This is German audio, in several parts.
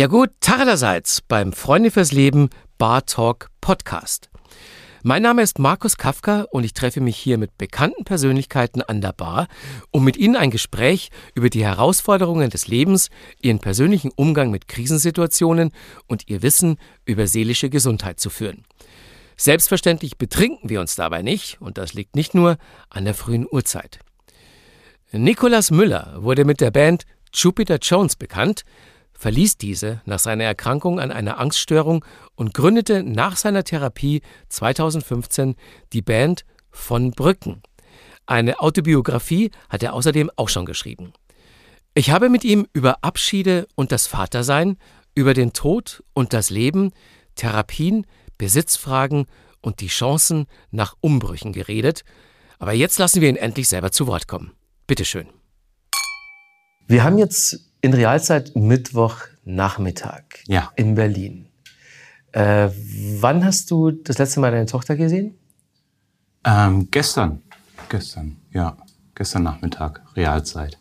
Ja gut, Tag beim Freunde fürs Leben Bar Talk Podcast. Mein Name ist Markus Kafka und ich treffe mich hier mit bekannten Persönlichkeiten an der Bar, um mit ihnen ein Gespräch über die Herausforderungen des Lebens, ihren persönlichen Umgang mit Krisensituationen und ihr Wissen über seelische Gesundheit zu führen. Selbstverständlich betrinken wir uns dabei nicht und das liegt nicht nur an der frühen Uhrzeit. Nicolas Müller wurde mit der Band Jupiter Jones bekannt, verließ diese nach seiner Erkrankung an einer Angststörung und gründete nach seiner Therapie 2015 die Band von Brücken. Eine Autobiografie hat er außerdem auch schon geschrieben. Ich habe mit ihm über Abschiede und das Vatersein, über den Tod und das Leben, Therapien, Besitzfragen und die Chancen nach Umbrüchen geredet, aber jetzt lassen wir ihn endlich selber zu Wort kommen. Bitteschön. Wir haben jetzt in Realzeit Mittwochnachmittag ja. in Berlin. Äh, wann hast du das letzte Mal deine Tochter gesehen? Ähm, gestern. Gestern, ja. Gestern Nachmittag, Realzeit.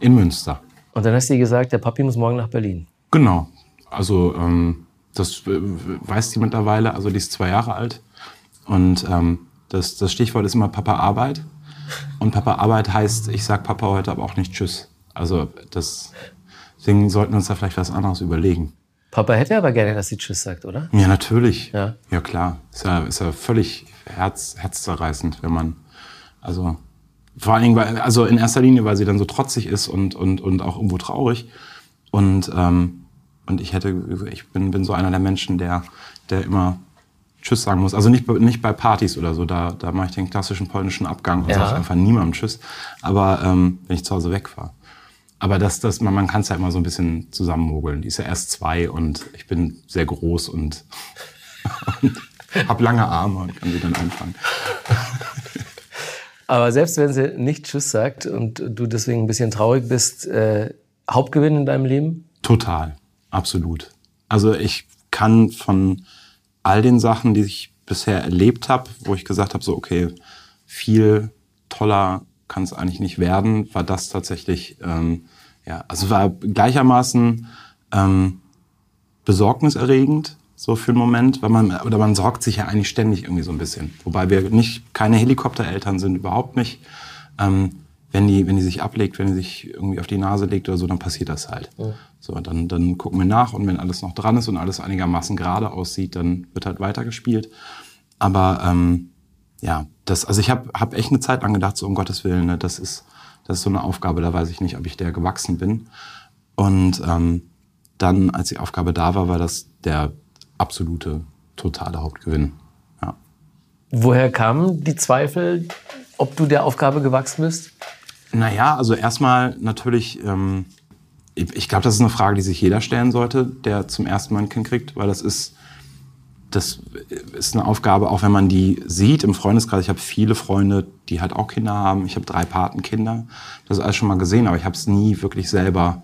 In Münster. Und dann hast du ihr gesagt, der Papi muss morgen nach Berlin. Genau. Also, ähm, das äh, weiß sie mittlerweile. Also, die ist zwei Jahre alt. Und ähm, das, das Stichwort ist immer Papa Arbeit. Und Papa Arbeit heißt, ich sag Papa heute aber auch nicht Tschüss. Also das, deswegen sollten wir uns da vielleicht was anderes überlegen. Papa hätte aber gerne, dass sie Tschüss sagt, oder? Ja, natürlich. Ja, ja klar. Ist ja, ist ja völlig herz, herzzerreißend, wenn man, also vor allen Dingen, weil, also in erster Linie, weil sie dann so trotzig ist und, und, und auch irgendwo traurig. Und, ähm, und ich hätte, ich bin, bin so einer der Menschen, der, der immer Tschüss sagen muss. Also nicht, nicht bei Partys oder so, da, da mache ich den klassischen polnischen Abgang und ja. sage einfach niemandem Tschüss. Aber ähm, wenn ich zu Hause wegfahre. Aber das, das, man, man kann es ja immer so ein bisschen zusammenmogeln. Die ist ja erst zwei und ich bin sehr groß und, und habe lange Arme und kann sie dann einfangen. Aber selbst wenn sie nicht Tschüss sagt und du deswegen ein bisschen traurig bist, äh, Hauptgewinn in deinem Leben? Total, absolut. Also ich kann von all den Sachen, die ich bisher erlebt habe, wo ich gesagt habe, so okay, viel toller kann es eigentlich nicht werden, war das tatsächlich, ähm, ja, also war gleichermaßen ähm, besorgniserregend, so für einen Moment, weil man, oder man sorgt sich ja eigentlich ständig irgendwie so ein bisschen. Wobei wir nicht, keine Helikoptereltern sind, überhaupt nicht. Ähm, wenn die, wenn die sich ablegt, wenn die sich irgendwie auf die Nase legt oder so, dann passiert das halt. Ja. So, dann, dann gucken wir nach und wenn alles noch dran ist und alles einigermaßen gerade aussieht, dann wird halt weitergespielt. Aber ähm, ja, das, also ich habe hab echt eine Zeit lang gedacht, so um Gottes Willen, ne, das ist, das ist so eine Aufgabe, da weiß ich nicht, ob ich der gewachsen bin. Und ähm, dann, als die Aufgabe da war, war das der absolute, totale Hauptgewinn. Ja. Woher kamen die Zweifel, ob du der Aufgabe gewachsen bist? Naja, also erstmal natürlich, ähm, ich, ich glaube, das ist eine Frage, die sich jeder stellen sollte, der zum ersten Mal ein Kind kriegt, weil das ist das ist eine Aufgabe, auch wenn man die sieht im Freundeskreis. Ich habe viele Freunde, die halt auch Kinder haben. Ich habe drei Patenkinder. Das ist alles schon mal gesehen, aber ich habe es nie wirklich selber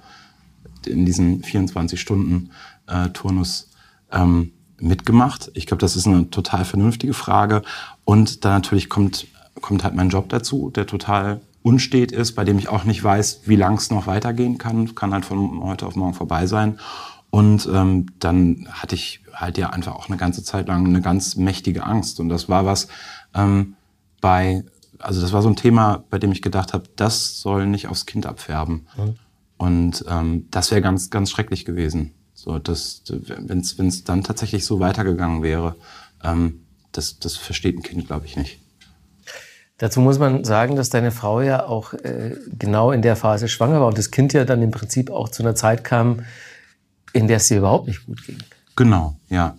in diesen 24 Stunden äh, Turnus ähm, mitgemacht. Ich glaube, das ist eine total vernünftige Frage. Und dann natürlich kommt, kommt halt mein Job dazu, der total unstet ist, bei dem ich auch nicht weiß, wie lang es noch weitergehen kann. Kann halt von heute auf morgen vorbei sein. Und ähm, dann hatte ich halt ja einfach auch eine ganze Zeit lang eine ganz mächtige Angst. Und das war was ähm, bei, also das war so ein Thema, bei dem ich gedacht habe, das soll nicht aufs Kind abfärben. Mhm. Und ähm, das wäre ganz, ganz schrecklich gewesen. So, dass, wenn es dann tatsächlich so weitergegangen wäre, ähm, das, das versteht ein Kind, glaube ich, nicht. Dazu muss man sagen, dass deine Frau ja auch äh, genau in der Phase schwanger war und das Kind ja dann im Prinzip auch zu einer Zeit kam, in der es dir überhaupt nicht gut ging. Genau, ja.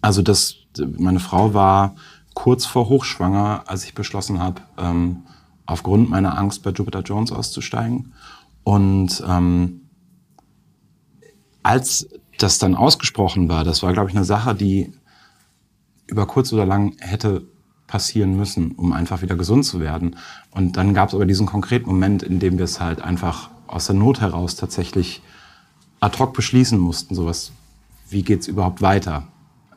Also das, meine Frau war kurz vor hochschwanger, als ich beschlossen habe, ähm, aufgrund meiner Angst bei Jupiter Jones auszusteigen. Und ähm, als das dann ausgesprochen war, das war, glaube ich, eine Sache, die über kurz oder lang hätte passieren müssen, um einfach wieder gesund zu werden. Und dann gab es aber diesen konkreten Moment, in dem wir es halt einfach aus der Not heraus tatsächlich ad hoc beschließen mussten, sowas, wie geht's überhaupt weiter?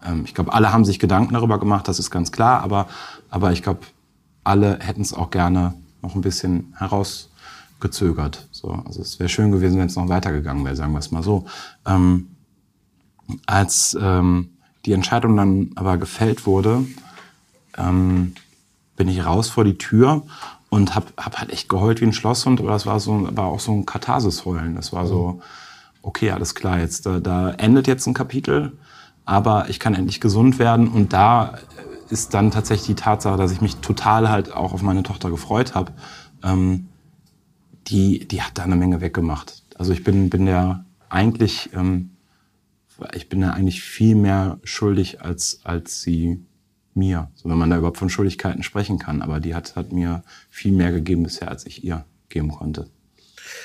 Ähm, ich glaube, alle haben sich Gedanken darüber gemacht, das ist ganz klar, aber, aber ich glaube, alle hätten es auch gerne noch ein bisschen herausgezögert. So, also es wäre schön gewesen, wenn es noch weitergegangen wäre, sagen wir es mal so. Ähm, als ähm, die Entscheidung dann aber gefällt wurde, ähm, bin ich raus vor die Tür und hab, hab halt echt geheult wie ein Schlosshund, aber das war so, war auch so ein Katharsis-Heulen. Das war so, okay, alles klar, jetzt da, da endet jetzt ein Kapitel, aber ich kann endlich gesund werden und da ist dann tatsächlich die Tatsache, dass ich mich total halt auch auf meine Tochter gefreut habe, ähm, die, die hat da eine Menge weggemacht. Also ich bin, bin der eigentlich, ähm, ich bin da eigentlich viel mehr schuldig als, als sie mir, so wenn man da überhaupt von Schuldigkeiten sprechen kann. Aber die hat, hat mir viel mehr gegeben bisher, als ich ihr geben konnte.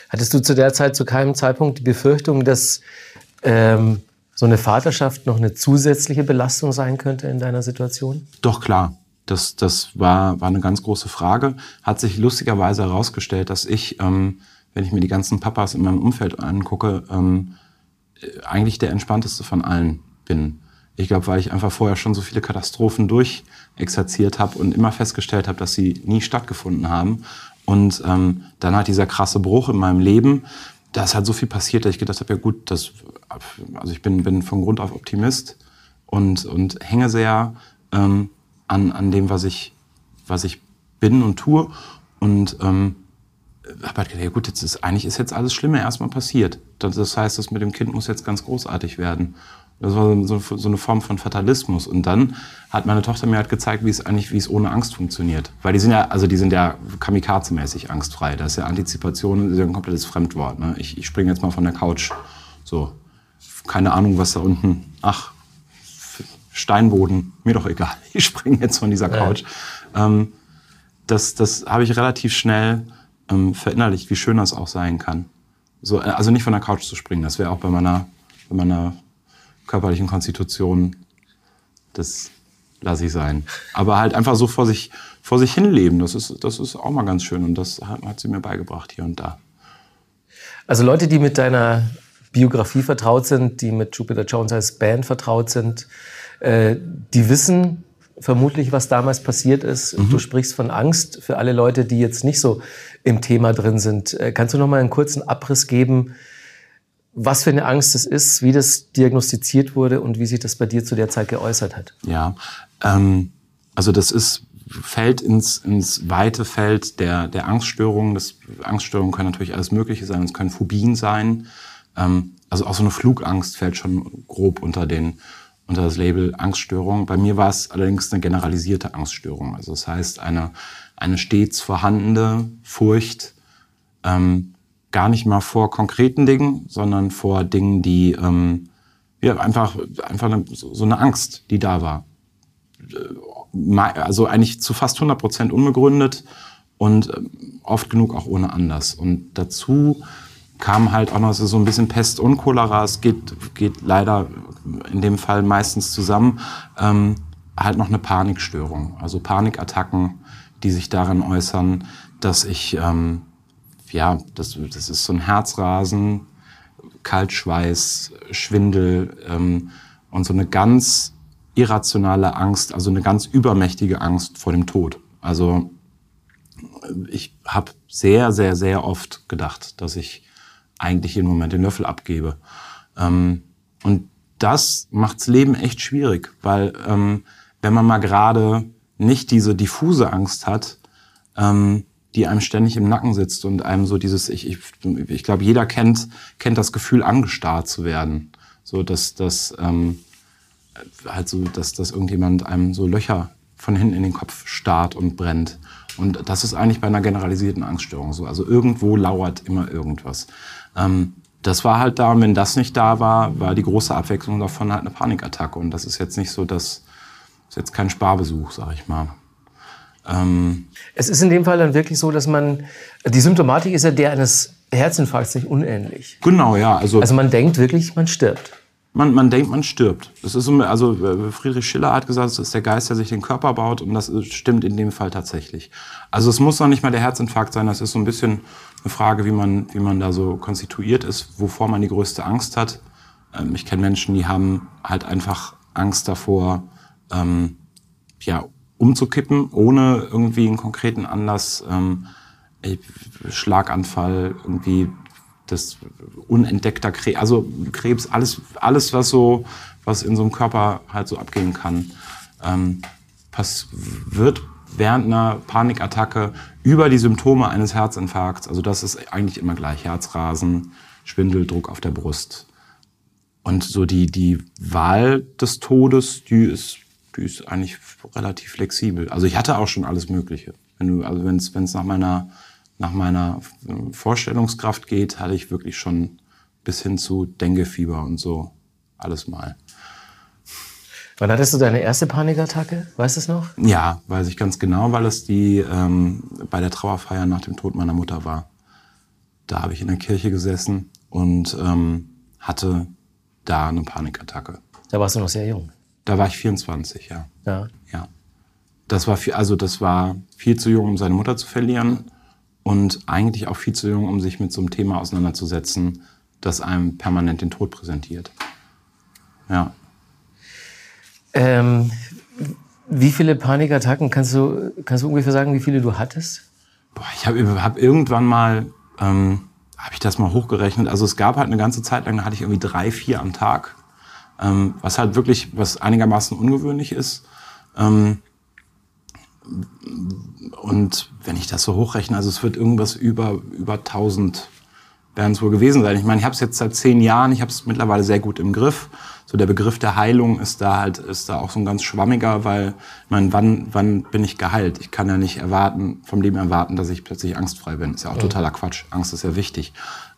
Hattest du zu der Zeit zu keinem Zeitpunkt die Befürchtung, dass ähm, so eine Vaterschaft noch eine zusätzliche Belastung sein könnte in deiner Situation? Doch, klar. Das, das war, war eine ganz große Frage. Hat sich lustigerweise herausgestellt, dass ich, ähm, wenn ich mir die ganzen Papas in meinem Umfeld angucke, ähm, äh, eigentlich der entspannteste von allen bin. Ich glaube, weil ich einfach vorher schon so viele Katastrophen durchexerziert habe und immer festgestellt habe, dass sie nie stattgefunden haben. Und ähm, dann hat dieser krasse Bruch in meinem Leben, da ist halt so viel passiert, dass ich gedacht habe, ja gut, das, also ich bin, bin von Grund auf Optimist und, und hänge sehr ähm, an, an dem, was ich, was ich bin und tue. Und ähm, habe halt gedacht, ja gut, jetzt ist, eigentlich ist jetzt alles Schlimme erstmal passiert. Das heißt, das mit dem Kind muss jetzt ganz großartig werden. Das war so, so eine Form von Fatalismus. Und dann hat meine Tochter mir halt gezeigt, wie es eigentlich, wie es ohne Angst funktioniert. Weil die sind ja, also die sind ja kamikaze-mäßig angstfrei. Das ist ja Antizipation, das ist ja ein komplettes Fremdwort. Ne? Ich, ich springe jetzt mal von der Couch. So, keine Ahnung, was da unten. Ach, Steinboden, mir doch egal. Ich springe jetzt von dieser Couch. Ja. Ähm, das das habe ich relativ schnell ähm, verinnerlicht, wie schön das auch sein kann. So, äh, also nicht von der Couch zu springen, das wäre auch bei meiner, bei meiner körperlichen Konstitution, das lasse ich sein. Aber halt einfach so vor sich, vor sich hinleben, das ist, das ist auch mal ganz schön und das hat, hat sie mir beigebracht hier und da. Also Leute, die mit deiner Biografie vertraut sind, die mit Jupiter Jones als Band vertraut sind, äh, die wissen vermutlich, was damals passiert ist. Mhm. Du sprichst von Angst für alle Leute, die jetzt nicht so im Thema drin sind. Äh, kannst du noch mal einen kurzen Abriss geben, was für eine Angst es ist, wie das diagnostiziert wurde und wie sich das bei dir zu der Zeit geäußert hat. Ja, ähm, also das ist fällt ins, ins weite Feld der, der Angststörungen. Das, Angststörungen können natürlich alles Mögliche sein. Es können Phobien sein. Ähm, also auch so eine Flugangst fällt schon grob unter, den, unter das Label Angststörung. Bei mir war es allerdings eine generalisierte Angststörung. Also das heißt eine, eine stets vorhandene Furcht, ähm, gar nicht mal vor konkreten Dingen, sondern vor Dingen, die ähm, ja, einfach, einfach so eine Angst, die da war. Äh, also eigentlich zu fast 100 Prozent unbegründet und ähm, oft genug auch ohne Anlass. Und dazu kam halt auch noch so ein bisschen Pest und Cholera. Es geht, geht leider in dem Fall meistens zusammen. Ähm, halt noch eine Panikstörung, also Panikattacken, die sich darin äußern, dass ich ähm, ja, das, das ist so ein Herzrasen, Kaltschweiß, Schwindel ähm, und so eine ganz irrationale Angst, also eine ganz übermächtige Angst vor dem Tod. Also ich habe sehr, sehr, sehr oft gedacht, dass ich eigentlich jeden Moment den Löffel abgebe. Ähm, und das macht's Leben echt schwierig, weil ähm, wenn man mal gerade nicht diese diffuse Angst hat, ähm, die einem ständig im Nacken sitzt und einem so dieses, ich, ich, ich glaube, jeder kennt, kennt das Gefühl, angestarrt zu werden. So, dass, dass, ähm, halt so, dass, dass irgendjemand einem so Löcher von hinten in den Kopf starrt und brennt. Und das ist eigentlich bei einer generalisierten Angststörung so. Also irgendwo lauert immer irgendwas. Ähm, das war halt da, und wenn das nicht da war, war die große Abwechslung davon halt eine Panikattacke. Und das ist jetzt nicht so, dass, das ist jetzt kein Sparbesuch, sag ich mal. Ähm es ist in dem Fall dann wirklich so, dass man, die Symptomatik ist ja der eines Herzinfarkts nicht unähnlich. Genau, ja. Also, also man denkt wirklich, man stirbt. Man, man denkt, man stirbt. Das ist so, also äh, Friedrich Schiller hat gesagt, es ist der Geist, der sich den Körper baut und das stimmt in dem Fall tatsächlich. Also es muss noch nicht mal der Herzinfarkt sein, das ist so ein bisschen eine Frage, wie man, wie man da so konstituiert ist, wovor man die größte Angst hat. Ähm, ich kenne Menschen, die haben halt einfach Angst davor, ähm, ja, umzukippen, ohne irgendwie einen konkreten Anlass, ähm, Schlaganfall, irgendwie das unentdeckter Krebs, also Krebs, alles, alles was so, was in so einem Körper halt so abgehen kann, ähm, pass, wird während einer Panikattacke über die Symptome eines Herzinfarkts, also das ist eigentlich immer gleich, Herzrasen, Schwindel, Druck auf der Brust. Und so die, die Wahl des Todes, die ist, die ist eigentlich relativ flexibel. Also ich hatte auch schon alles Mögliche. Wenn du, also wenn es nach meiner nach meiner Vorstellungskraft geht, hatte ich wirklich schon bis hin zu Denguefieber und so alles mal. Wann hattest du deine erste Panikattacke? Weißt du es noch? Ja, weiß ich ganz genau, weil es die ähm, bei der Trauerfeier nach dem Tod meiner Mutter war. Da habe ich in der Kirche gesessen und ähm, hatte da eine Panikattacke. Da warst du noch sehr jung. Da war ich 24, ja. Ja. Ja. Das war viel, also das war viel zu jung, um seine Mutter zu verlieren und eigentlich auch viel zu jung, um sich mit so einem Thema auseinanderzusetzen, das einem permanent den Tod präsentiert. Ja. Ähm, wie viele Panikattacken kannst du, kannst du ungefähr sagen, wie viele du hattest? Boah, ich habe hab irgendwann mal, ähm, habe ich das mal hochgerechnet. Also es gab halt eine ganze Zeit lang, da hatte ich irgendwie drei, vier am Tag, ähm, was halt wirklich, was einigermaßen ungewöhnlich ist. Ähm, und wenn ich das so hochrechne, also es wird irgendwas über, über 1000 werden es wohl gewesen sein. Ich meine, ich habe es jetzt seit zehn Jahren, ich habe es mittlerweile sehr gut im Griff. So der Begriff der Heilung ist da halt, ist da auch so ein ganz schwammiger, weil, ich meine, wann, wann bin ich geheilt? Ich kann ja nicht erwarten, vom Leben erwarten, dass ich plötzlich angstfrei bin. Ist ja auch ja. totaler Quatsch. Angst ist ja wichtig.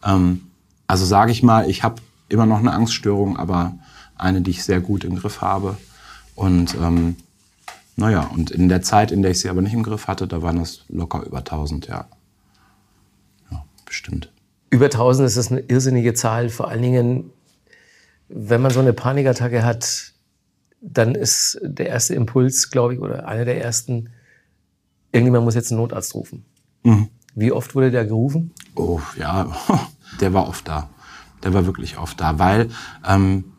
Ähm, also sage ich mal, ich habe immer noch eine Angststörung, aber eine, die ich sehr gut im Griff habe. Und ähm, naja, und in der Zeit, in der ich sie aber nicht im Griff hatte, da waren es locker über 1000, ja. Ja, bestimmt. Über 1000 ist das eine irrsinnige Zahl. Vor allen Dingen, wenn man so eine Panikattacke hat, dann ist der erste Impuls, glaube ich, oder einer der ersten, irgendjemand muss jetzt einen Notarzt rufen. Mhm. Wie oft wurde der gerufen? Oh, ja, der war oft da. Der war wirklich oft da, weil ähm,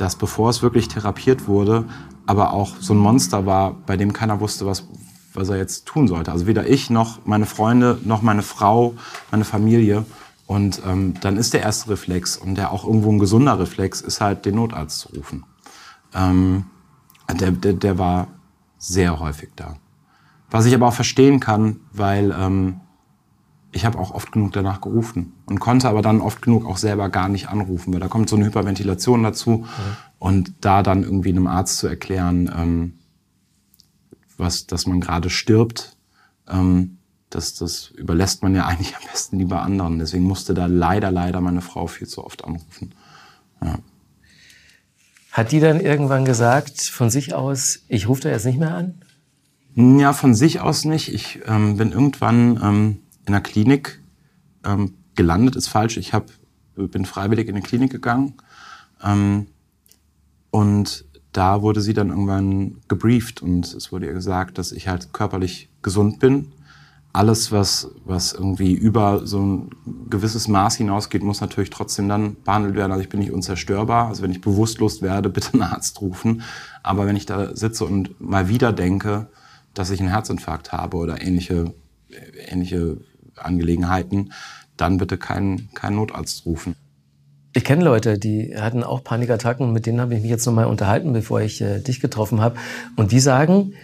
das, bevor es wirklich therapiert wurde, aber auch so ein Monster war, bei dem keiner wusste, was, was er jetzt tun sollte. Also weder ich noch meine Freunde noch meine Frau, meine Familie. Und ähm, dann ist der erste Reflex und der auch irgendwo ein gesunder Reflex ist halt den Notarzt zu rufen. Ähm, der, der, der war sehr häufig da. Was ich aber auch verstehen kann, weil ähm, ich habe auch oft genug danach gerufen und konnte aber dann oft genug auch selber gar nicht anrufen, weil da kommt so eine Hyperventilation dazu. Mhm. Und da dann irgendwie einem Arzt zu erklären, ähm, was, dass man gerade stirbt, ähm, das, das überlässt man ja eigentlich am besten lieber anderen. Deswegen musste da leider, leider meine Frau viel zu oft anrufen. Ja. Hat die dann irgendwann gesagt, von sich aus, ich rufe da jetzt nicht mehr an? Ja, von sich aus nicht. Ich ähm, bin irgendwann ähm, in der Klinik ähm, gelandet, ist falsch. Ich hab, bin freiwillig in die Klinik gegangen. Ähm, und da wurde sie dann irgendwann gebrieft und es wurde ihr gesagt, dass ich halt körperlich gesund bin. Alles, was, was irgendwie über so ein gewisses Maß hinausgeht, muss natürlich trotzdem dann behandelt werden. Also ich bin nicht unzerstörbar. Also wenn ich bewusstlos werde, bitte einen Arzt rufen. Aber wenn ich da sitze und mal wieder denke, dass ich einen Herzinfarkt habe oder ähnliche, ähnliche Angelegenheiten, dann bitte keinen, keinen Notarzt rufen. Ich kenne Leute, die hatten auch Panikattacken mit denen habe ich mich jetzt nochmal unterhalten, bevor ich äh, dich getroffen habe. Und die sagen,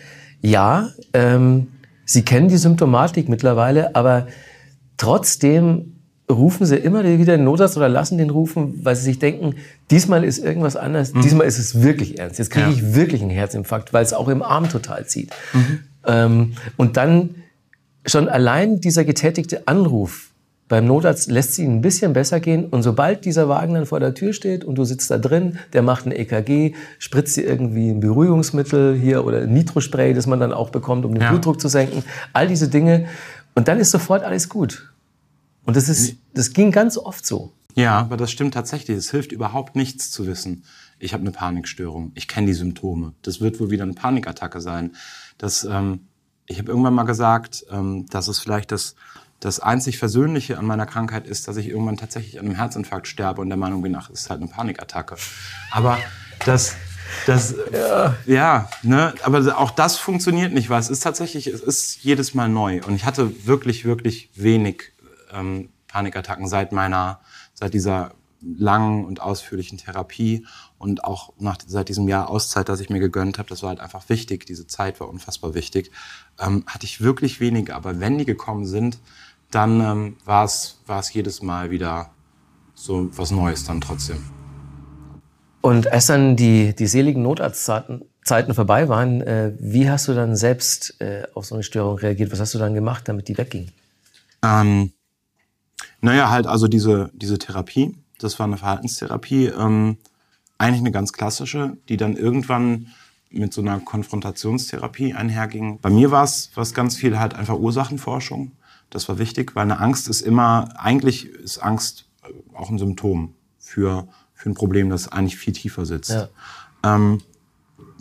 ja, ähm, sie kennen die Symptomatik mittlerweile, aber trotzdem rufen sie immer wieder den Notarzt oder lassen den rufen, weil sie sich denken, diesmal ist irgendwas anders, mhm. diesmal ist es wirklich ernst. Jetzt kriege ja. ich wirklich einen Herzinfarkt, weil es auch im Arm total zieht. Mhm. Ähm, und dann schon allein dieser getätigte Anruf beim Notarzt lässt es ihnen ein bisschen besser gehen und sobald dieser Wagen dann vor der Tür steht und du sitzt da drin, der macht ein EKG, spritzt dir irgendwie ein Beruhigungsmittel hier oder ein Nitrospray, das man dann auch bekommt, um den ja. Blutdruck zu senken, all diese Dinge und dann ist sofort alles gut. Und das ist, das ging ganz oft so. Ja, aber das stimmt tatsächlich. Es hilft überhaupt nichts zu wissen. Ich habe eine Panikstörung. Ich kenne die Symptome. Das wird wohl wieder eine Panikattacke sein. Das, ähm, ich habe irgendwann mal gesagt, ähm, dass es vielleicht das das einzig Versöhnliche an meiner Krankheit ist, dass ich irgendwann tatsächlich an einem Herzinfarkt sterbe und der Meinung bin, ach, es ist halt eine Panikattacke. Aber das, das, ja, ja ne, aber auch das funktioniert nicht, weil es ist tatsächlich, es ist jedes Mal neu. Und ich hatte wirklich, wirklich wenig ähm, Panikattacken seit meiner, seit dieser langen und ausführlichen Therapie und auch nach, seit diesem Jahr Auszeit, das ich mir gegönnt habe, das war halt einfach wichtig, diese Zeit war unfassbar wichtig, ähm, hatte ich wirklich wenige. Aber wenn die gekommen sind, dann ähm, war es jedes Mal wieder so was Neues dann trotzdem. Und als dann die, die seligen Notarztzeiten Zeiten vorbei waren, äh, wie hast du dann selbst äh, auf so eine Störung reagiert? Was hast du dann gemacht, damit die wegging? Ähm, naja, halt also diese, diese Therapie, das war eine Verhaltenstherapie, ähm, eigentlich eine ganz klassische, die dann irgendwann mit so einer Konfrontationstherapie einherging. Bei mir war es was ganz viel halt einfach Ursachenforschung. Das war wichtig, weil eine Angst ist immer, eigentlich ist Angst auch ein Symptom für, für ein Problem, das eigentlich viel tiefer sitzt. Ja. Ähm,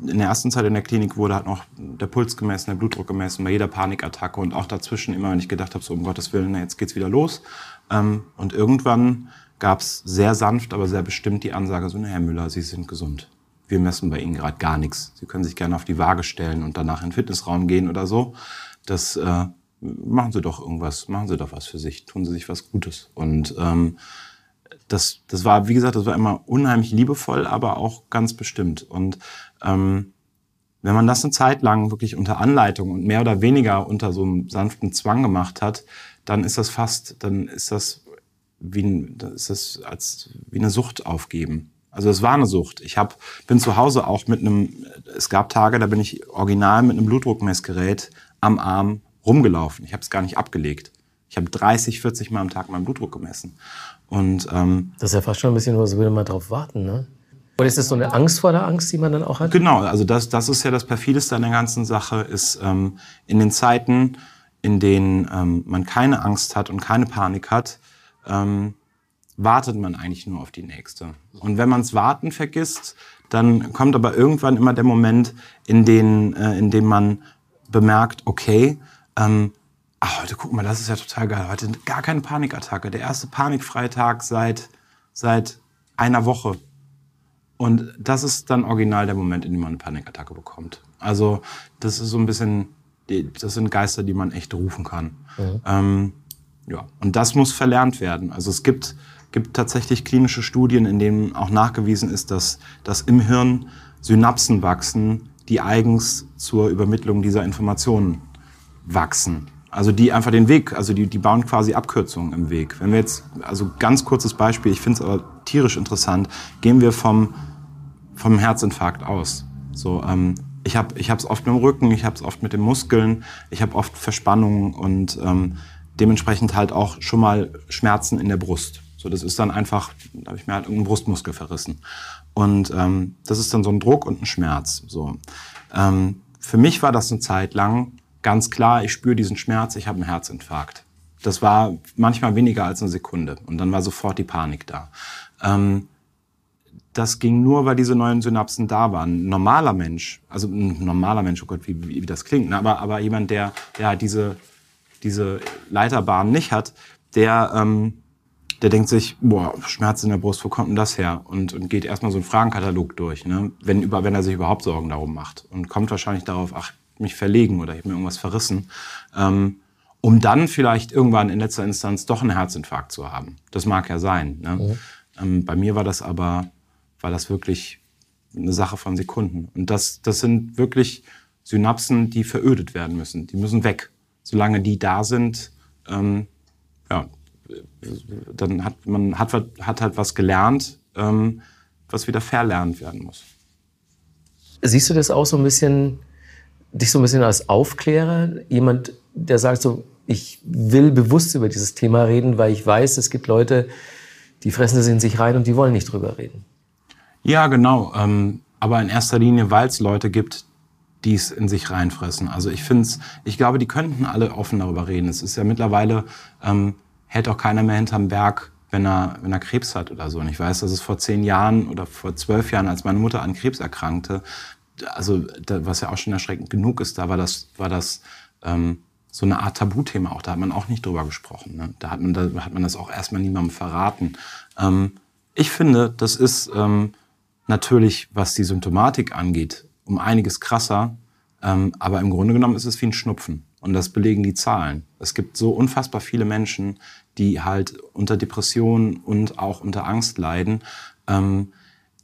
in der ersten Zeit in der Klinik wurde halt noch der Puls gemessen, der Blutdruck gemessen, bei jeder Panikattacke und auch dazwischen immer, wenn ich gedacht habe, so um Gottes Willen, jetzt geht's wieder los. Ähm, und irgendwann gab es sehr sanft, aber sehr bestimmt die Ansage, so, na, Herr Müller, Sie sind gesund. Wir messen bei Ihnen gerade gar nichts. Sie können sich gerne auf die Waage stellen und danach in den Fitnessraum gehen oder so. Das äh, machen Sie doch irgendwas, machen Sie doch was für sich, tun Sie sich was Gutes. Und ähm, das, das war, wie gesagt, das war immer unheimlich liebevoll, aber auch ganz bestimmt. Und ähm, wenn man das eine Zeit lang wirklich unter Anleitung und mehr oder weniger unter so einem sanften Zwang gemacht hat, dann ist das fast, dann ist das wie, ein, ist das als wie eine Sucht aufgeben. Also es war eine Sucht. Ich hab, bin zu Hause auch mit einem, es gab Tage, da bin ich original mit einem Blutdruckmessgerät am Arm rumgelaufen. Ich habe es gar nicht abgelegt. Ich habe 30, 40 Mal am Tag meinen Blutdruck gemessen. Und ähm, das ist ja fast schon ein bisschen, was würde man drauf warten, ne? Oder ist das so eine Angst vor der Angst, die man dann auch hat? Genau, also das, das ist ja das perfideste an der ganzen Sache, ist ähm, in den Zeiten, in denen ähm, man keine Angst hat und keine Panik hat, ähm, wartet man eigentlich nur auf die nächste. Und wenn man's Warten vergisst, dann kommt aber irgendwann immer der Moment, in, den, äh, in dem man bemerkt, okay, ähm, ach, heute guck mal, das ist ja total geil. Heute gar keine Panikattacke. Der erste Panikfreitag seit, seit einer Woche. Und das ist dann original der Moment, in dem man eine Panikattacke bekommt. Also das ist so ein bisschen, das sind Geister, die man echt rufen kann. Mhm. Ähm, ja, und das muss verlernt werden. Also es gibt, gibt tatsächlich klinische Studien, in denen auch nachgewiesen ist, dass, dass im Hirn Synapsen wachsen, die eigens zur Übermittlung dieser Informationen wachsen. Also die einfach den Weg, also die, die bauen quasi Abkürzungen im Weg. Wenn wir jetzt, also ganz kurzes Beispiel, ich finde es aber tierisch interessant, gehen wir vom, vom Herzinfarkt aus. So, ähm, ich habe ich es oft mit dem Rücken, ich habe es oft mit den Muskeln, ich habe oft Verspannungen und ähm, dementsprechend halt auch schon mal Schmerzen in der Brust. So, das ist dann einfach, da habe ich mir halt irgendeinen Brustmuskel verrissen. Und ähm, das ist dann so ein Druck und ein Schmerz. So. Ähm, für mich war das eine Zeit lang ganz klar, ich spüre diesen Schmerz, ich habe einen Herzinfarkt. Das war manchmal weniger als eine Sekunde und dann war sofort die Panik da. Ähm, das ging nur, weil diese neuen Synapsen da waren. Ein normaler Mensch, also ein normaler Mensch, oh Gott, wie, wie, wie das klingt, ne? aber, aber jemand, der, der halt diese, diese Leiterbahn nicht hat, der, ähm, der denkt sich, boah, Schmerz in der Brust, wo kommt denn das her? Und, und geht erstmal so einen Fragenkatalog durch, ne? wenn, über, wenn er sich überhaupt Sorgen darum macht. Und kommt wahrscheinlich darauf, ach, mich verlegen oder ich habe mir irgendwas verrissen, ähm, um dann vielleicht irgendwann in letzter Instanz doch einen Herzinfarkt zu haben. Das mag ja sein. Ne? Mhm. Ähm, bei mir war das aber, war das wirklich eine Sache von Sekunden. Und das, das sind wirklich Synapsen, die verödet werden müssen. Die müssen weg. Solange die da sind, ähm, ja, dann hat man hat, hat halt was gelernt, ähm, was wieder verlernt werden muss. Siehst du das auch so ein bisschen dich so ein bisschen als Aufklärer, jemand, der sagt so, ich will bewusst über dieses Thema reden, weil ich weiß, es gibt Leute, die fressen es in sich rein und die wollen nicht drüber reden. Ja, genau. Ähm, aber in erster Linie, weil es Leute gibt, die es in sich reinfressen. Also ich finde es, ich glaube, die könnten alle offen darüber reden. Es ist ja mittlerweile, ähm, hält auch keiner mehr hinterm Berg, wenn er, wenn er Krebs hat oder so. Und ich weiß, dass es vor zehn Jahren oder vor zwölf Jahren, als meine Mutter an Krebs erkrankte, also da, was ja auch schon erschreckend genug ist, da war das, war das ähm, so eine Art Tabuthema auch. Da hat man auch nicht drüber gesprochen. Ne? Da, hat man, da hat man das auch erstmal niemandem verraten. Ähm, ich finde, das ist ähm, natürlich, was die Symptomatik angeht, um einiges krasser. Ähm, aber im Grunde genommen ist es wie ein Schnupfen. Und das belegen die Zahlen. Es gibt so unfassbar viele Menschen, die halt unter Depressionen und auch unter Angst leiden, ähm,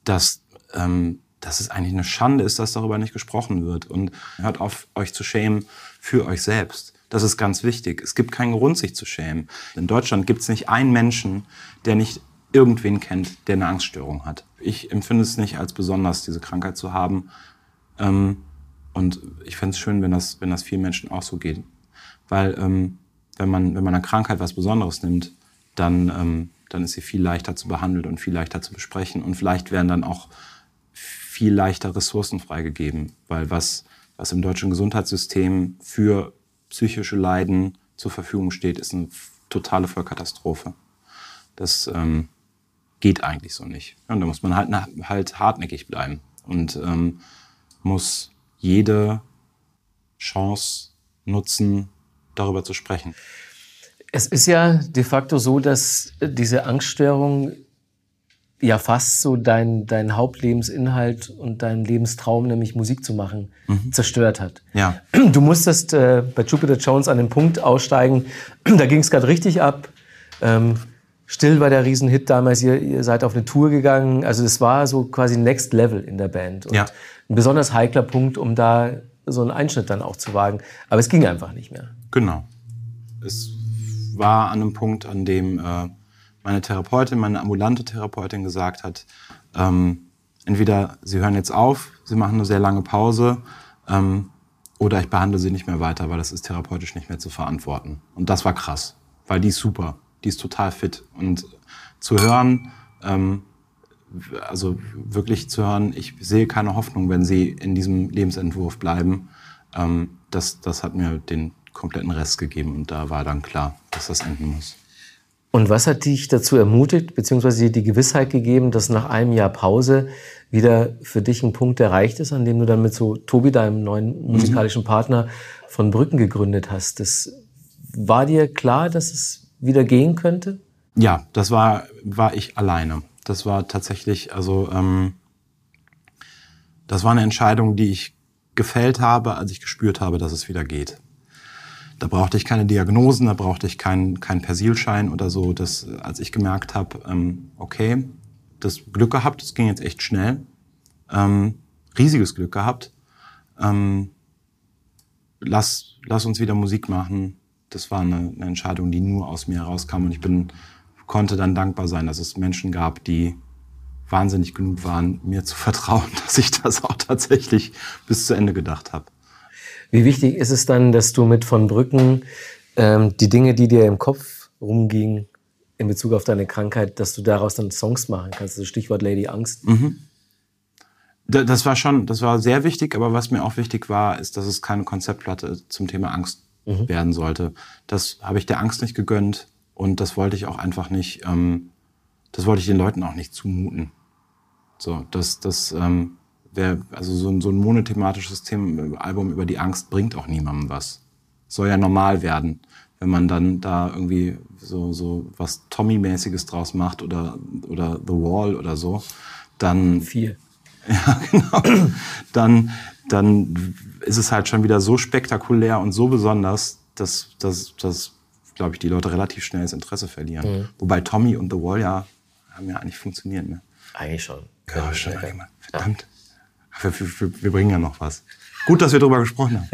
dass, ähm, dass es eigentlich eine Schande ist, dass darüber nicht gesprochen wird. Und hört auf, euch zu schämen für euch selbst. Das ist ganz wichtig. Es gibt keinen Grund, sich zu schämen. In Deutschland gibt es nicht einen Menschen, der nicht irgendwen kennt, der eine Angststörung hat. Ich empfinde es nicht als besonders, diese Krankheit zu haben. Ähm, und ich fände es schön, wenn das, wenn das vielen Menschen auch so geht. Weil ähm, wenn, man, wenn man eine Krankheit was Besonderes nimmt, dann, ähm, dann ist sie viel leichter zu behandeln und viel leichter zu besprechen. Und vielleicht werden dann auch viel leichter Ressourcen freigegeben. Weil was, was im deutschen Gesundheitssystem für psychische Leiden zur Verfügung steht, ist eine totale Vollkatastrophe. Das ähm, geht eigentlich so nicht. und da muss man halt, halt hartnäckig bleiben und ähm, muss jede Chance nutzen, darüber zu sprechen. Es ist ja de facto so, dass diese Angststörung ja fast so dein, dein Hauptlebensinhalt und dein Lebenstraum, nämlich Musik zu machen, mhm. zerstört hat. Ja. Du musstest äh, bei Jupiter Jones an den Punkt aussteigen, da ging es gerade richtig ab. Ähm, Still war der Riesenhit damals, ihr, ihr seid auf eine Tour gegangen. Also es war so quasi Next Level in der Band. Und ja. ein besonders heikler Punkt, um da so einen Einschnitt dann auch zu wagen. Aber es ging einfach nicht mehr. Genau. Es war an einem Punkt, an dem äh, meine Therapeutin, meine ambulante Therapeutin gesagt hat, ähm, entweder Sie hören jetzt auf, Sie machen eine sehr lange Pause, ähm, oder ich behandle Sie nicht mehr weiter, weil das ist therapeutisch nicht mehr zu verantworten. Und das war krass, weil die ist super die ist total fit. Und zu hören, ähm, also wirklich zu hören, ich sehe keine Hoffnung, wenn sie in diesem Lebensentwurf bleiben, ähm, das, das hat mir den kompletten Rest gegeben und da war dann klar, dass das enden muss. Und was hat dich dazu ermutigt, beziehungsweise die Gewissheit gegeben, dass nach einem Jahr Pause wieder für dich ein Punkt erreicht ist, an dem du dann mit so Tobi, deinem neuen musikalischen Partner, von Brücken gegründet hast? Das war dir klar, dass es wieder gehen könnte? Ja, das war, war ich alleine. Das war tatsächlich, also ähm, das war eine Entscheidung, die ich gefällt habe, als ich gespürt habe, dass es wieder geht. Da brauchte ich keine Diagnosen, da brauchte ich keinen kein Persilschein oder so. Das, als ich gemerkt habe, ähm, okay, das Glück gehabt, es ging jetzt echt schnell, ähm, riesiges Glück gehabt. Ähm, lass, lass uns wieder Musik machen das war eine, eine, Entscheidung, die nur aus mir herauskam. Und ich bin, konnte dann dankbar sein, dass es Menschen gab, die wahnsinnig genug waren, mir zu vertrauen, dass ich das auch tatsächlich bis zu Ende gedacht habe. Wie wichtig ist es dann, dass du mit von Brücken ähm, die Dinge, die dir im Kopf rumgingen in Bezug auf deine Krankheit, dass du daraus dann Songs machen kannst? Also Stichwort Lady Angst. Mhm. Das war schon, das war sehr wichtig, aber was mir auch wichtig war, ist, dass es keine Konzeptplatte zum Thema Angst mhm. werden sollte. Das habe ich der Angst nicht gegönnt und das wollte ich auch einfach nicht, ähm, das wollte ich den Leuten auch nicht zumuten. So, das, das ähm, wäre, also so ein, so ein monothematisches Thema, Album über die Angst bringt auch niemandem was. Soll ja normal werden, wenn man dann da irgendwie so, so was Tommy-mäßiges draus macht oder, oder The Wall oder so, dann. Vier. Ja, genau. Dann, dann ist es halt schon wieder so spektakulär und so besonders, dass, dass, dass glaube ich, die Leute relativ schnell das Interesse verlieren. Mhm. Wobei Tommy und The Wall ja haben ja eigentlich funktioniert. Ne? Eigentlich schon. Ja, schon ja. Verdammt. Ja. Wir, wir, wir, bringen ja noch was. Gut, dass wir darüber gesprochen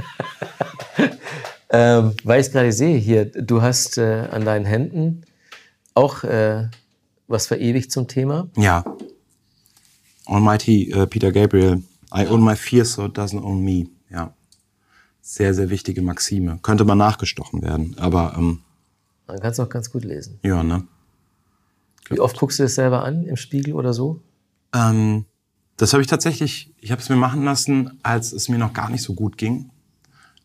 haben. ähm, weil ich gerade sehe hier, du hast äh, an deinen Händen auch äh, was verewigt zum Thema. Ja. Almighty uh, Peter Gabriel, I own my fear, so it doesn't own me. Ja. Sehr, sehr wichtige Maxime. Könnte mal nachgestochen werden, aber. Ähm, Man kann es auch ganz gut lesen. Ja, ne? Wie oft guckst du das selber an, im Spiegel oder so? Ähm, das habe ich tatsächlich, ich habe es mir machen lassen, als es mir noch gar nicht so gut ging.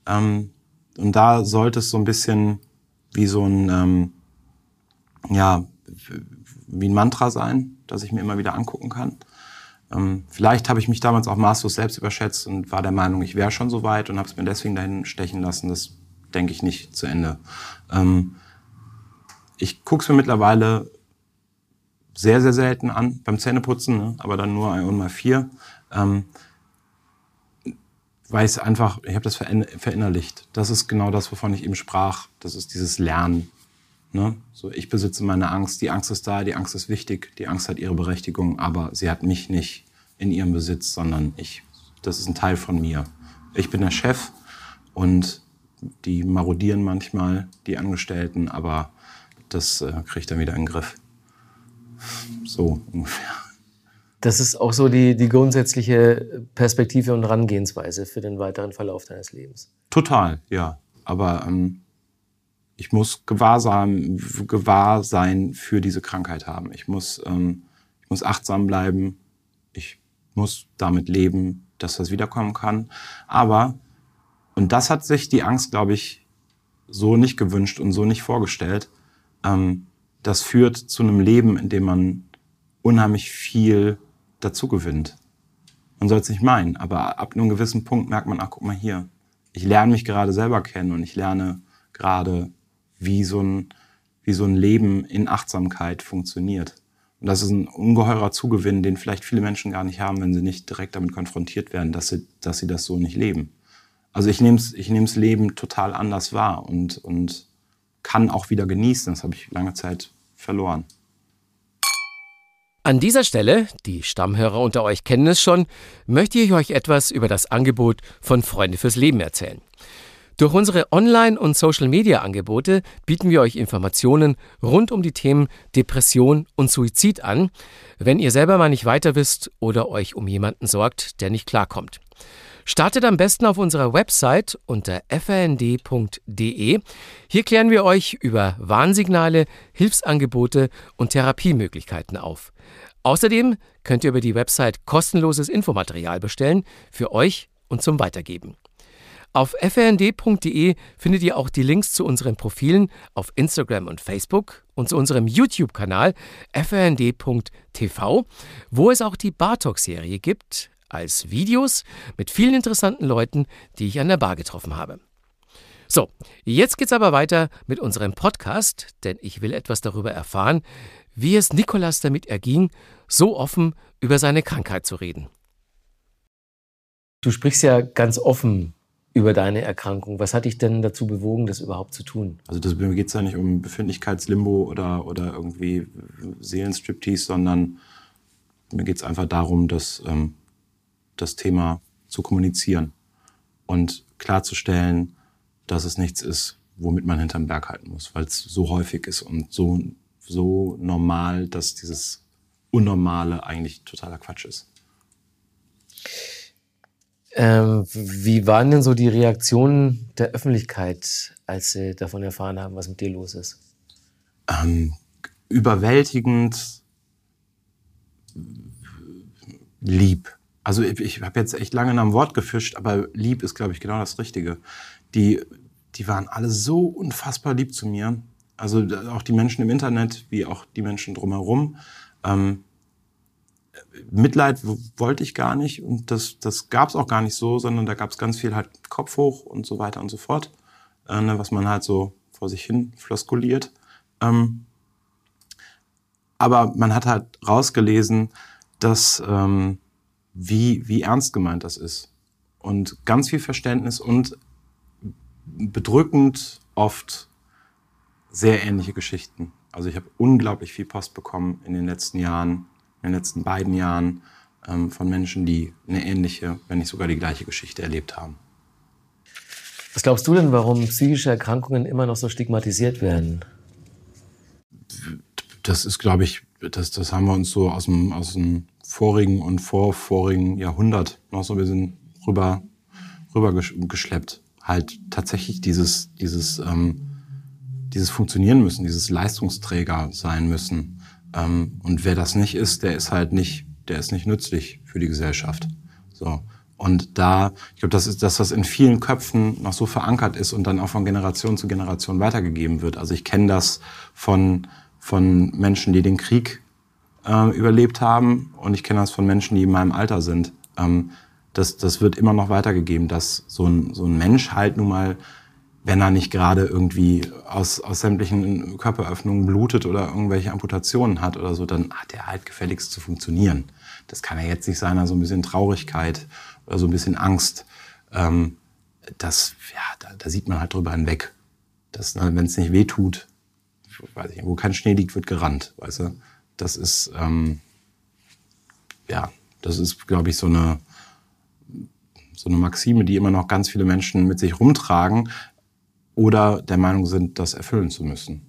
Ähm, und da sollte es so ein bisschen wie so ein, ähm, ja, wie ein Mantra sein, das ich mir immer wieder angucken kann. Ähm, vielleicht habe ich mich damals auch maßlos selbst überschätzt und war der Meinung, ich wäre schon so weit und habe es mir deswegen dahin stechen lassen. Das denke ich nicht zu Ende. Ähm, ich gucke es mir mittlerweile sehr, sehr selten an beim Zähneputzen, ne? aber dann nur einmal vier. Ähm, weil ich einfach, ich habe das verinnerlicht. Das ist genau das, wovon ich eben sprach. Das ist dieses Lernen. Ne? So, ich besitze meine Angst, die Angst ist da, die Angst ist wichtig, die Angst hat ihre Berechtigung, aber sie hat mich nicht in ihrem Besitz, sondern ich, das ist ein Teil von mir. Ich bin der Chef und die marodieren manchmal, die Angestellten, aber das äh, kriegt dann wieder in den Griff. So ungefähr. Das ist auch so die, die grundsätzliche Perspektive und Herangehensweise für den weiteren Verlauf deines Lebens. Total, ja. Aber ähm, ich muss Gewahrsam, Gewahrsein für diese Krankheit haben. Ich muss, ähm, ich muss achtsam bleiben. Ich muss damit leben, dass das wiederkommen kann. Aber, und das hat sich die Angst, glaube ich, so nicht gewünscht und so nicht vorgestellt. Ähm, das führt zu einem Leben, in dem man unheimlich viel dazu gewinnt. Man soll es nicht meinen, aber ab einem gewissen Punkt merkt man, ach guck mal hier, ich lerne mich gerade selber kennen und ich lerne gerade, wie so ein, wie so ein Leben in Achtsamkeit funktioniert. Und das ist ein ungeheurer Zugewinn, den vielleicht viele Menschen gar nicht haben, wenn sie nicht direkt damit konfrontiert werden, dass sie, dass sie das so nicht leben. Also ich nehme ich nehm's Leben total anders wahr und, und kann auch wieder genießen. Das habe ich lange Zeit verloren. An dieser Stelle, die Stammhörer unter euch kennen es schon, möchte ich euch etwas über das Angebot von Freunde fürs Leben erzählen. Durch unsere Online- und Social-Media-Angebote bieten wir euch Informationen rund um die Themen Depression und Suizid an, wenn ihr selber mal nicht weiter wisst oder euch um jemanden sorgt, der nicht klarkommt. Startet am besten auf unserer Website unter frnd.de. Hier klären wir euch über Warnsignale, Hilfsangebote und Therapiemöglichkeiten auf. Außerdem könnt ihr über die Website kostenloses Infomaterial bestellen für euch und zum Weitergeben. Auf frnd.de findet ihr auch die Links zu unseren Profilen auf Instagram und Facebook und zu unserem YouTube-Kanal frnd.tv, wo es auch die Bartok-Serie gibt, als Videos mit vielen interessanten Leuten, die ich an der Bar getroffen habe. So, jetzt geht's aber weiter mit unserem Podcast, denn ich will etwas darüber erfahren, wie es Nikolas damit erging, so offen über seine Krankheit zu reden. Du sprichst ja ganz offen über deine Erkrankung. Was hat dich denn dazu bewogen, das überhaupt zu tun? Also das, mir geht es ja nicht um Befindlichkeitslimbo oder, oder irgendwie Seelenstriptease, sondern mir geht es einfach darum, dass ähm, das Thema zu kommunizieren und klarzustellen, dass es nichts ist, womit man hinterm Berg halten muss, weil es so häufig ist und so, so normal, dass dieses Unnormale eigentlich totaler Quatsch ist. Ähm, wie waren denn so die Reaktionen der Öffentlichkeit, als sie davon erfahren haben, was mit dir los ist? Ähm, überwältigend lieb. Also ich, ich habe jetzt echt lange nach dem Wort gefischt, aber lieb ist, glaube ich, genau das Richtige. Die, die waren alle so unfassbar lieb zu mir. Also auch die Menschen im Internet, wie auch die Menschen drumherum. Ähm, Mitleid wollte ich gar nicht und das, das gab es auch gar nicht so, sondern da gab es ganz viel halt Kopf hoch und so weiter und so fort, äh, ne, was man halt so vor sich hin floskuliert. Ähm, aber man hat halt rausgelesen, dass ähm, wie, wie ernst gemeint das ist und ganz viel Verständnis und bedrückend oft sehr ähnliche Geschichten. Also ich habe unglaublich viel Post bekommen in den letzten Jahren in den letzten beiden Jahren ähm, von Menschen, die eine ähnliche, wenn nicht sogar die gleiche Geschichte erlebt haben. Was glaubst du denn, warum psychische Erkrankungen immer noch so stigmatisiert werden? Das ist, glaube ich, das, das haben wir uns so aus dem, aus dem vorigen und vorvorigen Jahrhundert noch so ein bisschen rüber, rüber geschleppt. Halt tatsächlich dieses, dieses, ähm, dieses Funktionieren müssen, dieses Leistungsträger sein müssen. Ähm, und wer das nicht ist, der ist halt nicht, der ist nicht nützlich für die Gesellschaft. So. Und da, ich glaube, das ist das, was in vielen Köpfen noch so verankert ist und dann auch von Generation zu Generation weitergegeben wird. Also ich kenne das von, von Menschen, die den Krieg äh, überlebt haben und ich kenne das von Menschen, die in meinem Alter sind. Ähm, das, das wird immer noch weitergegeben, dass so ein, so ein Mensch halt nun mal wenn er nicht gerade irgendwie aus, aus sämtlichen Körperöffnungen blutet oder irgendwelche Amputationen hat oder so, dann hat er halt gefälligst zu funktionieren. Das kann ja jetzt nicht sein, also ein bisschen Traurigkeit oder so ein bisschen Angst. Ähm, das, ja, da, da sieht man halt drüber hinweg. Wenn es nicht weh tut, weiß ich, wo kein Schnee liegt, wird gerannt, weißt du? Das ist, ähm, ja, das ist, glaube ich, so eine, so eine Maxime, die immer noch ganz viele Menschen mit sich rumtragen oder der Meinung sind, das erfüllen zu müssen.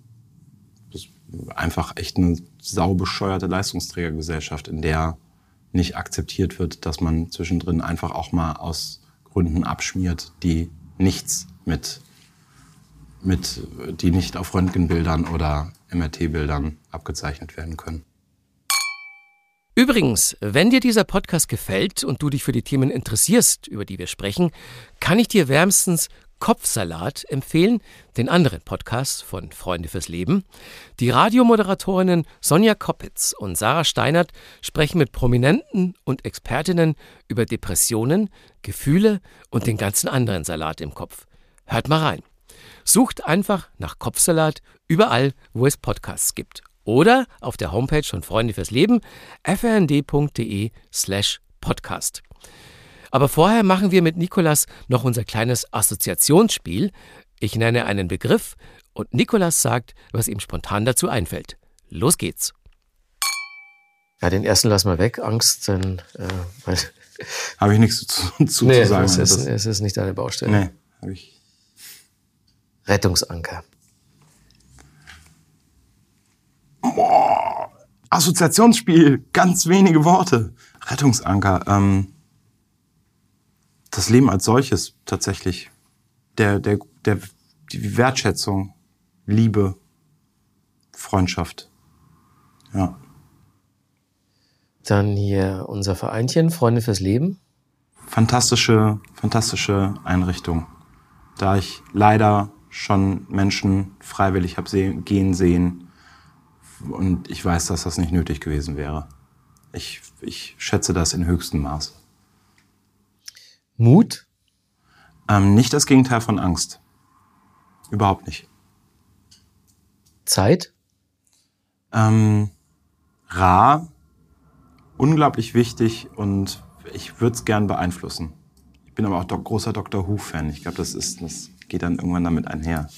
Das ist einfach echt eine saubescheuerte Leistungsträgergesellschaft, in der nicht akzeptiert wird, dass man zwischendrin einfach auch mal aus Gründen abschmiert, die nichts mit, mit die nicht auf Röntgenbildern oder MRT-Bildern abgezeichnet werden können. Übrigens, wenn dir dieser Podcast gefällt und du dich für die Themen interessierst, über die wir sprechen, kann ich dir wärmstens Kopfsalat empfehlen, den anderen Podcast von Freunde fürs Leben. Die Radiomoderatorinnen Sonja Koppitz und Sarah Steinert sprechen mit Prominenten und Expertinnen über Depressionen, Gefühle und den ganzen anderen Salat im Kopf. Hört mal rein. Sucht einfach nach Kopfsalat überall, wo es Podcasts gibt. Oder auf der Homepage von Freunde fürs Leben frnd.de slash podcast. Aber vorher machen wir mit Nikolas noch unser kleines Assoziationsspiel. Ich nenne einen Begriff und Nikolas sagt, was ihm spontan dazu einfällt. Los geht's. Ja, den ersten lass mal weg. Angst, dann. Äh, habe ich nichts zu, zu, nee, zu sagen. Es ist, es ist nicht deine Baustelle. Nee, habe ich. Rettungsanker. Boah, Assoziationsspiel, ganz wenige Worte. Rettungsanker. Ähm, das Leben als solches tatsächlich. Der, der, der, die Wertschätzung, Liebe, Freundschaft. Ja. Dann hier unser Vereinchen, Freunde fürs Leben. Fantastische, fantastische Einrichtung. Da ich leider schon Menschen freiwillig habe sehen, gehen sehen und ich weiß, dass das nicht nötig gewesen wäre. Ich, ich schätze das in höchstem Maß. Mut? Ähm, nicht das Gegenteil von Angst. Überhaupt nicht. Zeit? Ähm, rar, unglaublich wichtig und ich würde es gern beeinflussen. Ich bin aber auch do großer Dr. Who-Fan. Ich glaube, das, ist, das geht dann irgendwann damit einher.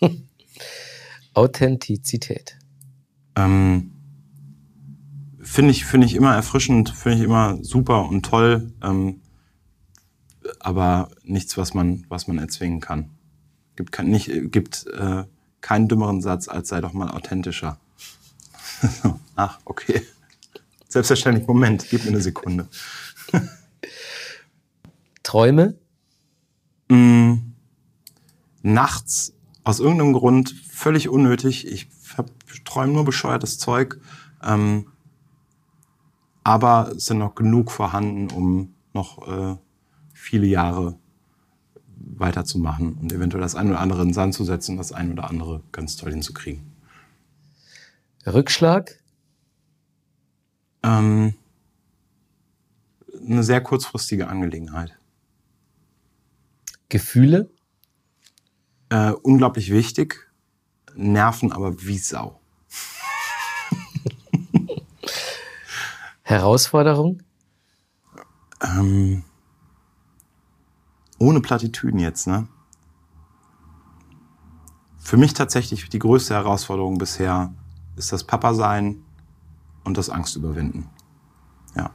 Authentizität. Ähm, finde ich, finde ich immer erfrischend, finde ich immer super und toll. Ähm, aber nichts, was man, was man erzwingen kann. Gibt, kein, nicht, gibt äh, keinen dümmeren Satz, als sei doch mal authentischer. Ach, okay. Selbstverständlich, Moment, gib mir eine Sekunde. Träume? Mm, nachts, aus irgendeinem Grund, völlig unnötig. Ich träume nur bescheuertes Zeug. Ähm, aber es sind noch genug vorhanden, um noch äh, viele Jahre weiterzumachen und eventuell das ein oder andere in den Sand zu setzen, das ein oder andere ganz toll hinzukriegen. Rückschlag? Ähm, eine sehr kurzfristige Angelegenheit. Gefühle? Äh, unglaublich wichtig, nerven aber wie Sau. Herausforderung? Ähm, ohne Plattitüden jetzt, ne? Für mich tatsächlich die größte Herausforderung bisher ist das Papa-Sein und das Angst überwinden. Ja.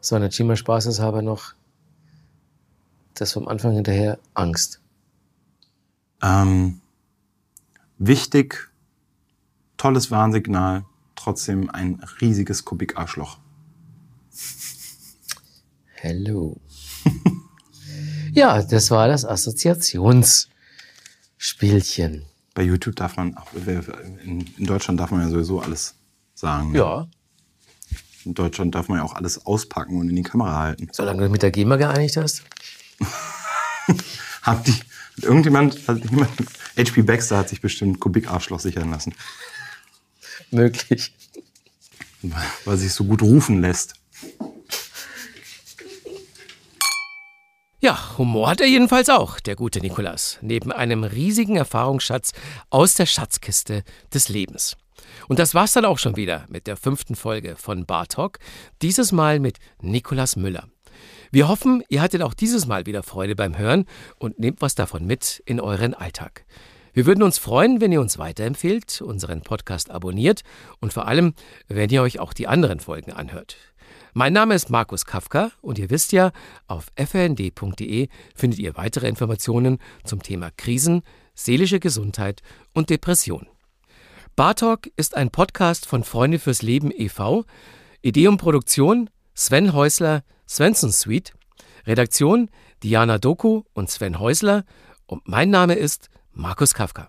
So, eine Chima spaßeshalber noch das vom Anfang hinterher Angst. Ähm, wichtig, tolles Warnsignal, trotzdem ein riesiges Kubik-Arschloch. Hello. ja, das war das Assoziationsspielchen. Bei YouTube darf man, in, in Deutschland darf man ja sowieso alles sagen. ne? Ja, In Deutschland darf man ja auch alles auspacken und in die Kamera halten. solange du dich mit der GEMA geeinigt hast. Hat die, hat irgendjemand, hat jemand, HP Baxter hat sich bestimmt Kubik-Arschloch sichern lassen, Möglich. weil sich so gut rufen lässt. Ja, Humor hat er jedenfalls auch, der gute Nikolas, neben einem riesigen Erfahrungsschatz aus der Schatzkiste des Lebens. Und das war's dann auch schon wieder mit der fünften Folge von Bar Talk, dieses Mal mit Nikolas Müller. Wir hoffen, ihr hattet auch dieses Mal wieder Freude beim Hören und nehmt was davon mit in euren Alltag. Wir würden uns freuen, wenn ihr uns weiterempfehlt, unseren Podcast abonniert und vor allem, wenn ihr euch auch die anderen Folgen anhört. Mein Name ist Markus Kafka und ihr wisst ja, auf frnd.de findet ihr weitere Informationen zum Thema Krisen, seelische Gesundheit und Depression. Bartalk ist ein Podcast von Freunde fürs Leben e.V. Idee und Produktion Sven Häusler, Svensson Suite. Redaktion Diana Doku und Sven Häusler. Und mein Name ist Markus Kafka.